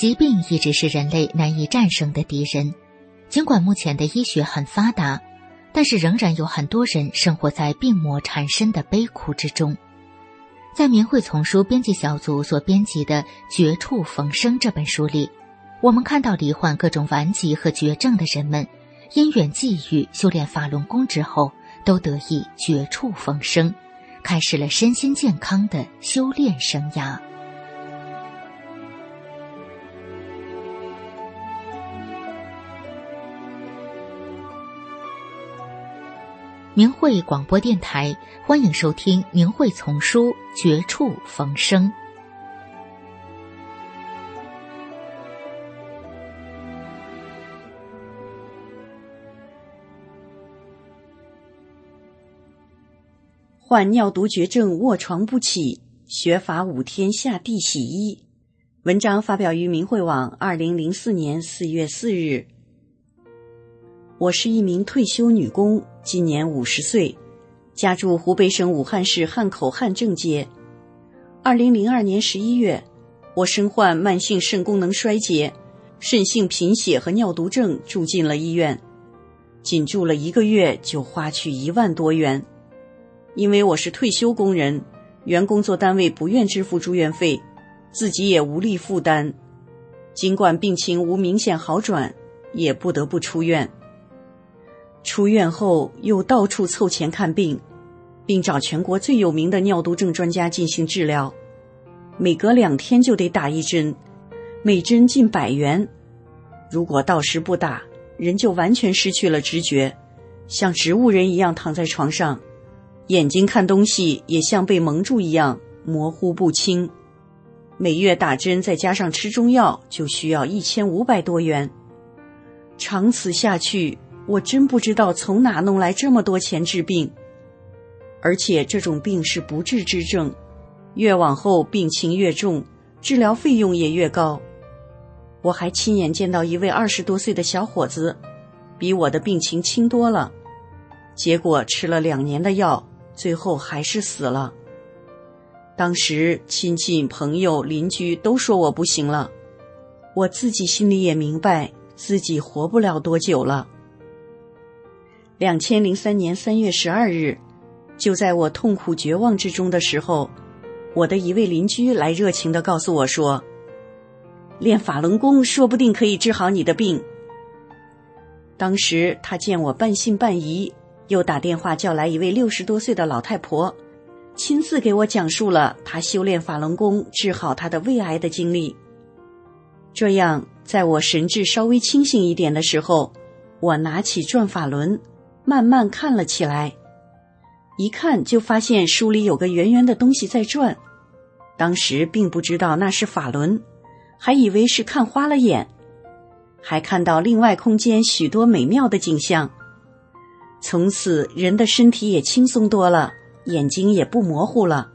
疾病一直是人类难以战胜的敌人。尽管目前的医学很发达，但是仍然有很多人生活在病魔缠身的悲苦之中。在明慧丛书编辑小组所编辑的《绝处逢生》这本书里，我们看到罹患各种顽疾和绝症的人们，因缘际遇修炼法轮功之后，都得以绝处逢生，开始了身心健康的修炼生涯。明慧广播电台，欢迎收听《明慧丛书·绝处逢生》。患尿毒绝症卧床不起，学法五天下地洗衣。文章发表于明慧网，二零零四年四月四日。我是一名退休女工，今年五十岁，家住湖北省武汉市汉口汉正街。二零零二年十一月，我身患慢性肾功能衰竭、肾性贫血和尿毒症，住进了医院。仅住了一个月，就花去一万多元。因为我是退休工人，原工作单位不愿支付住院费，自己也无力负担。尽管病情无明显好转，也不得不出院。出院后又到处凑钱看病，并找全国最有名的尿毒症专家进行治疗。每隔两天就得打一针，每针近百元。如果到时不打，人就完全失去了知觉，像植物人一样躺在床上，眼睛看东西也像被蒙住一样模糊不清。每月打针再加上吃中药，就需要一千五百多元。长此下去。我真不知道从哪弄来这么多钱治病，而且这种病是不治之症，越往后病情越重，治疗费用也越高。我还亲眼见到一位二十多岁的小伙子，比我的病情轻多了，结果吃了两年的药，最后还是死了。当时亲戚、朋友、邻居都说我不行了，我自己心里也明白自己活不了多久了。两千零三年三月十二日，就在我痛苦绝望之中的时候，我的一位邻居来热情的告诉我说：“练法轮功说不定可以治好你的病。”当时他见我半信半疑，又打电话叫来一位六十多岁的老太婆，亲自给我讲述了他修炼法轮功治好他的胃癌的经历。这样，在我神志稍微清醒一点的时候，我拿起转法轮。慢慢看了起来，一看就发现书里有个圆圆的东西在转。当时并不知道那是法轮，还以为是看花了眼。还看到另外空间许多美妙的景象。从此人的身体也轻松多了，眼睛也不模糊了。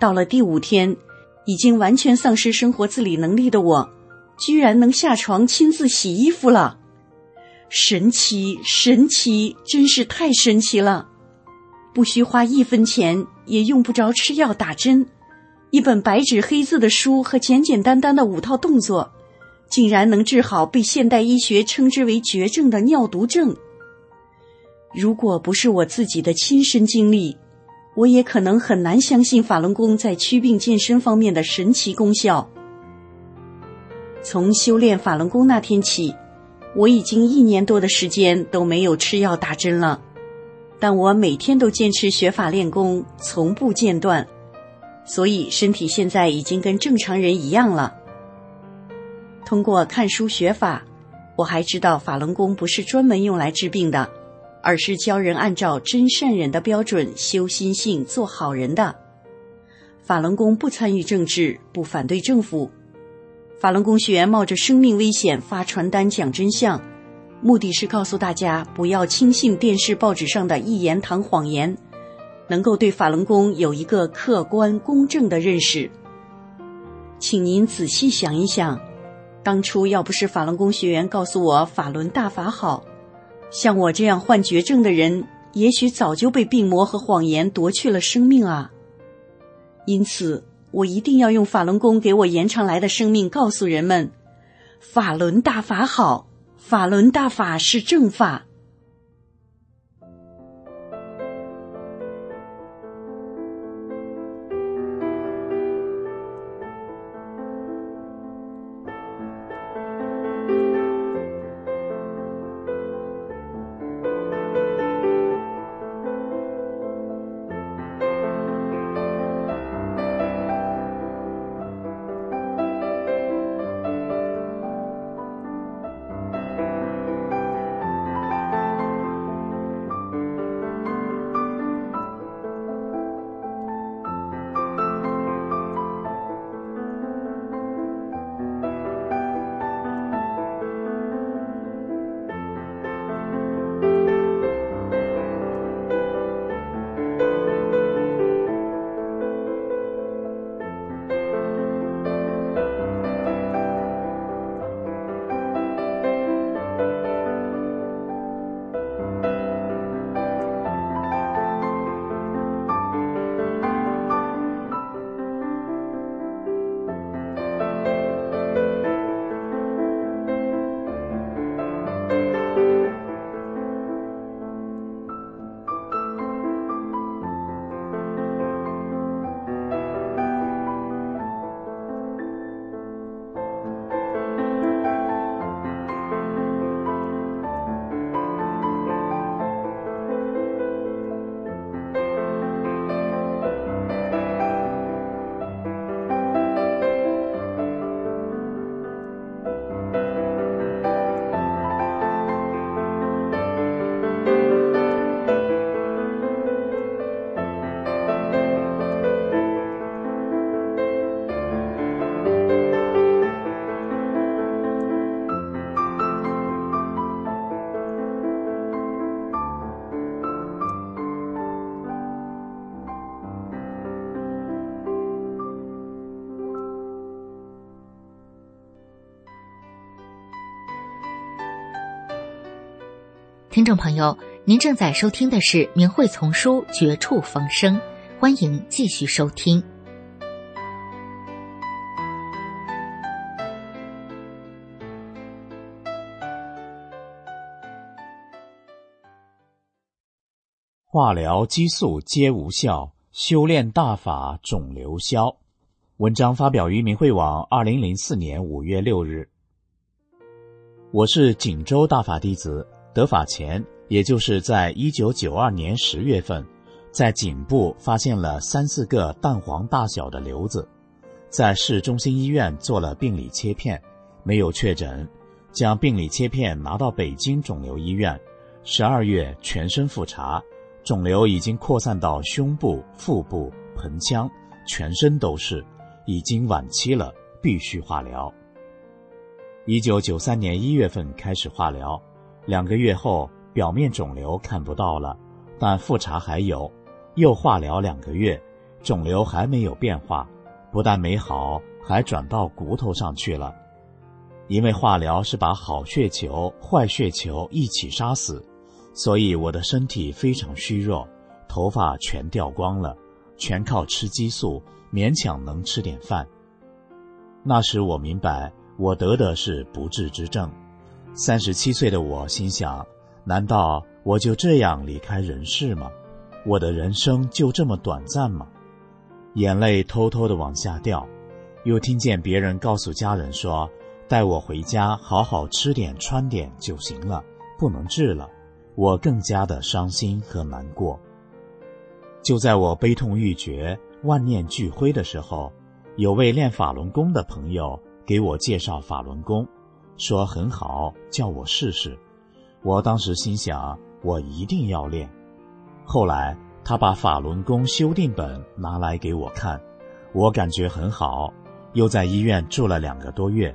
到了第五天，已经完全丧失生活自理能力的我，居然能下床亲自洗衣服了。神奇，神奇，真是太神奇了！不需花一分钱，也用不着吃药打针，一本白纸黑字的书和简简单单的五套动作，竟然能治好被现代医学称之为绝症的尿毒症。如果不是我自己的亲身经历，我也可能很难相信法轮功在祛病健身方面的神奇功效。从修炼法轮功那天起。我已经一年多的时间都没有吃药打针了，但我每天都坚持学法练功，从不间断，所以身体现在已经跟正常人一样了。通过看书学法，我还知道法轮功不是专门用来治病的，而是教人按照真善忍的标准修心性、做好人的。法轮功不参与政治，不反对政府。法轮功学员冒着生命危险发传单讲真相，目的是告诉大家不要轻信电视报纸上的一言堂谎言，能够对法轮功有一个客观公正的认识。请您仔细想一想，当初要不是法轮功学员告诉我法轮大法好，像我这样患绝症的人，也许早就被病魔和谎言夺去了生命啊！因此。我一定要用法轮功给我延长来的生命告诉人们：法轮大法好，法轮大法是正法。听众朋友，您正在收听的是《明慧丛书》《绝处逢生》，欢迎继续收听。化疗、激素皆无效，修炼大法肿瘤消。文章发表于明慧网，二零零四年五月六日。我是锦州大法弟子。得法前，也就是在一九九二年十月份，在颈部发现了三四个蛋黄大小的瘤子，在市中心医院做了病理切片，没有确诊，将病理切片拿到北京肿瘤医院，十二月全身复查，肿瘤已经扩散到胸部、腹部、盆腔，全身都是，已经晚期了，必须化疗。一九九三年一月份开始化疗。两个月后，表面肿瘤看不到了，但复查还有，又化疗两个月，肿瘤还没有变化，不但没好，还转到骨头上去了。因为化疗是把好血球、坏血球一起杀死，所以我的身体非常虚弱，头发全掉光了，全靠吃激素，勉强能吃点饭。那时我明白，我得的是不治之症。三十七岁的我心想：难道我就这样离开人世吗？我的人生就这么短暂吗？眼泪偷偷的往下掉，又听见别人告诉家人说：“带我回家，好好吃点穿点就行了，不能治了。”我更加的伤心和难过。就在我悲痛欲绝、万念俱灰的时候，有位练法轮功的朋友给我介绍法轮功。说很好，叫我试试。我当时心想，我一定要练。后来他把法轮功修订本拿来给我看，我感觉很好。又在医院住了两个多月。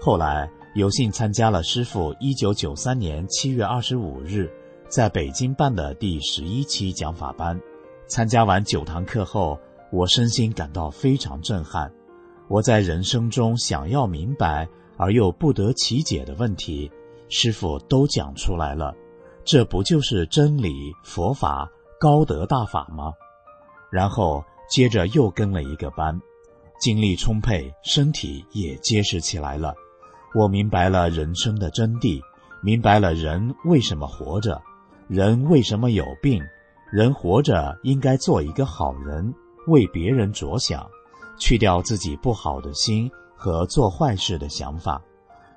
后来有幸参加了师傅一九九三年七月二十五日在北京办的第十一期讲法班。参加完九堂课后，我身心感到非常震撼。我在人生中想要明白。而又不得其解的问题，师傅都讲出来了，这不就是真理、佛法、高德大法吗？然后接着又跟了一个班，精力充沛，身体也结实起来了。我明白了人生的真谛，明白了人为什么活着，人为什么有病，人活着应该做一个好人，为别人着想，去掉自己不好的心和做坏事的想法，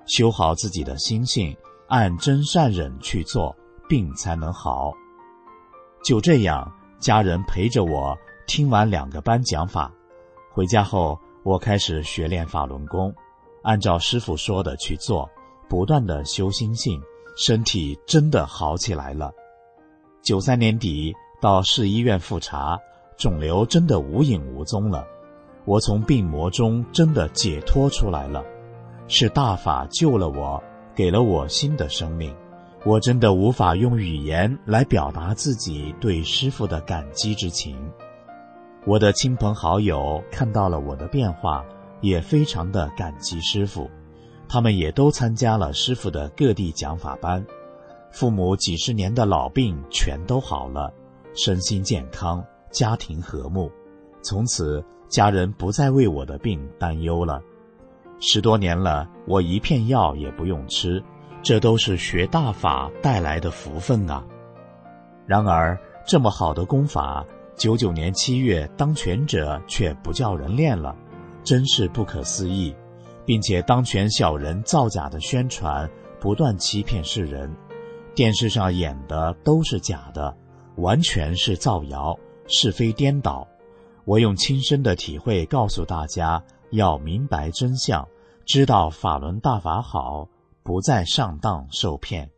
修好自己的心性，按真善忍去做，病才能好。就这样，家人陪着我听完两个班讲法。回家后，我开始学练法轮功，按照师傅说的去做，不断的修心性，身体真的好起来了。九三年底到市医院复查，肿瘤真的无影无踪了，我从病魔中真的解脱出来了，是大法救了我，给了我新的生命，我真的无法用语言来表达自己对师傅的感激之情。我的亲朋好友看到了我的变化，也非常的感激师傅，他们也都参加了师傅的各地讲法班，父母几十年的老病全都好了，身心健康，家庭和睦，从此家人不再为我的病担忧了。十多年了，我一片药也不用吃，这都是学大法带来的福分啊。然而，这么好的功法。九九年七月，当权者却不叫人练了，真是不可思议，并且当权小人造假的宣传，不断欺骗世人，电视上演的都是假的，完全是造谣，是非颠倒。我用亲身的体会告诉大家，要明白真相，知道法轮大法好，不再上当受骗。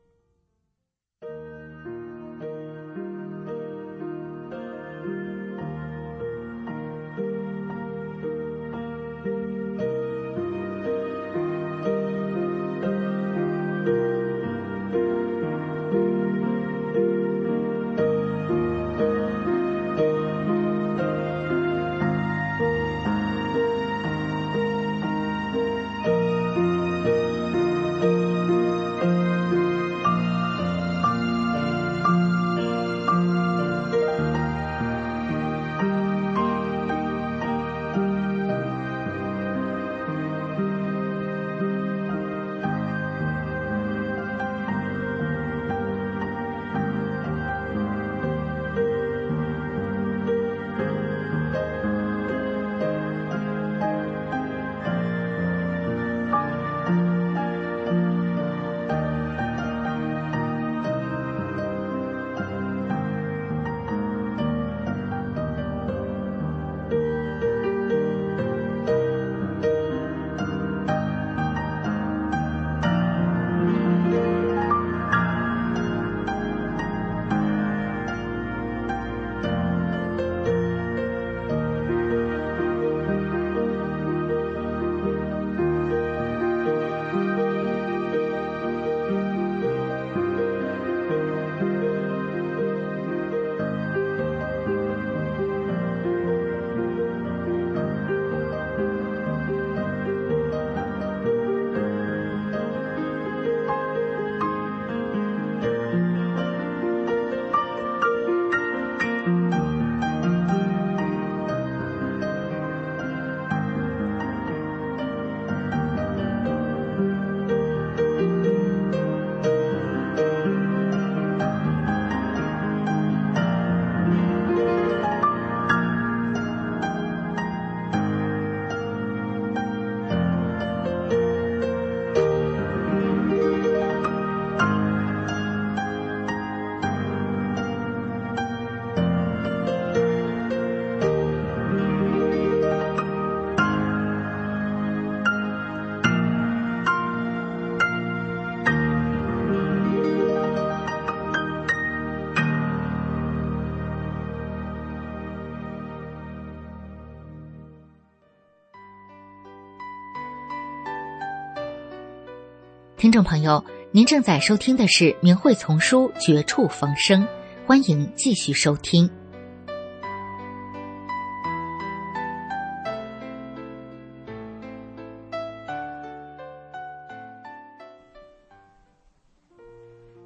听众朋友，您正在收听的是《明慧丛书》《绝处逢生》，欢迎继续收听。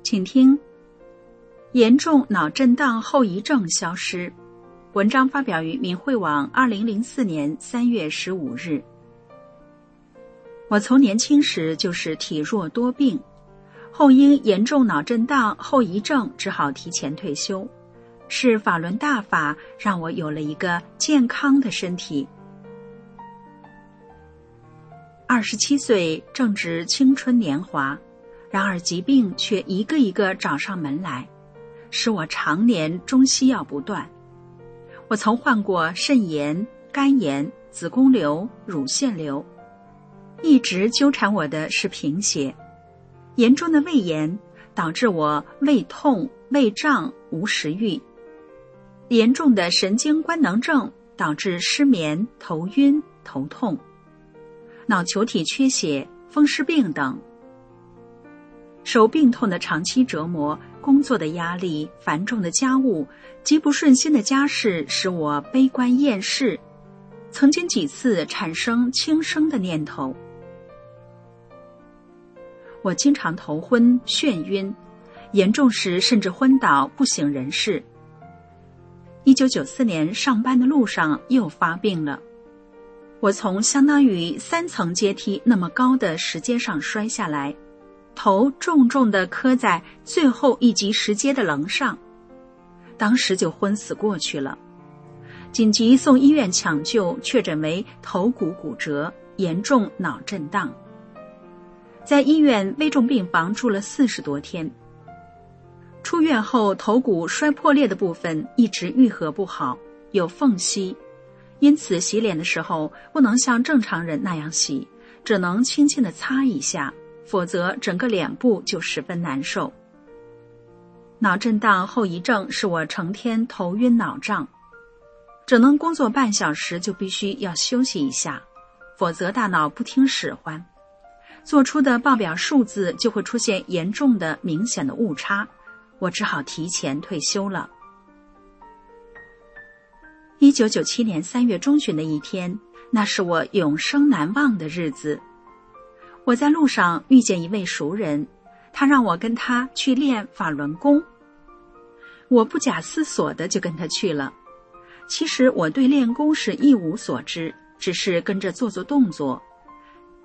请听：严重脑震荡后遗症消失。文章发表于明慧网，二零零四年三月十五日。我从年轻时就是体弱多病，后因严重脑震荡后遗症，只好提前退休。是法轮大法让我有了一个健康的身体。二十七岁正值青春年华，然而疾病却一个一个找上门来，使我常年中西药不断。我曾患过肾炎、肝炎、子宫瘤、乳腺瘤，一直纠缠我的是贫血。严重的胃炎导致我胃痛、胃胀、无食欲；严重的神经官能症导致失眠、头晕、头痛；脑球体缺血、风湿病等。受病痛的长期折磨。工作的压力、繁重的家务、极不顺心的家事，使我悲观厌世，曾经几次产生轻生的念头。我经常头昏、眩晕，严重时甚至昏倒不省人事。一九九四年上班的路上又发病了，我从相当于三层阶梯那么高的石阶上摔下来。头重重的磕在最后一级石阶的棱上，当时就昏死过去了。紧急送医院抢救，确诊为头骨骨折，严重脑震荡。在医院危重病房住了四十多天。出院后，头骨摔破裂的部分一直愈合不好，有缝隙，因此洗脸的时候不能像正常人那样洗，只能轻轻的擦一下。否则，整个脸部就十分难受。脑震荡后遗症使我成天头晕脑胀，只能工作半小时就必须要休息一下，否则大脑不听使唤，做出的报表数字就会出现严重的、明显的误差，我只好提前退休了。一九九七年三月中旬的一天，那是我永生难忘的日子。我在路上遇见一位熟人，他让我跟他去练法轮功。我不假思索的就跟他去了。其实我对练功是一无所知，只是跟着做做动作。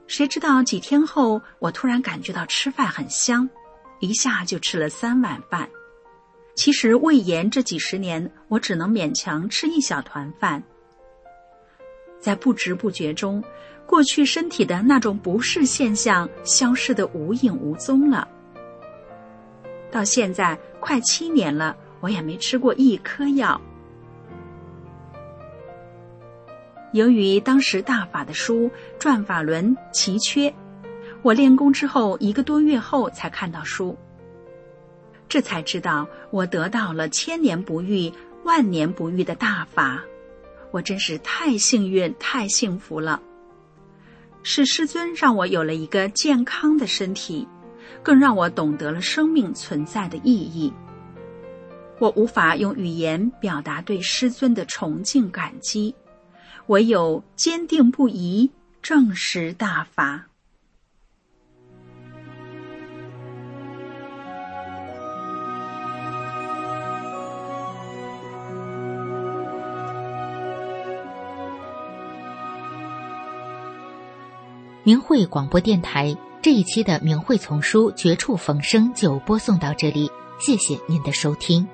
谁知道几天后，我突然感觉到吃饭很香，一下就吃了三碗饭。其实胃炎这几十年，我只能勉强吃一小团饭。在不知不觉中。过去身体的那种不适现象消失的无影无踪了。到现在快七年了，我也没吃过一颗药。由于当时大法的书《转法轮》奇缺，我练功之后一个多月后才看到书，这才知道我得到了千年不遇、万年不遇的大法，我真是太幸运、太幸福了。是师尊让我有了一个健康的身体，更让我懂得了生命存在的意义。我无法用语言表达对师尊的崇敬感激，唯有坚定不移正实大法。明慧广播电台这一期的明慧丛书《绝处逢生》就播送到这里，谢谢您的收听。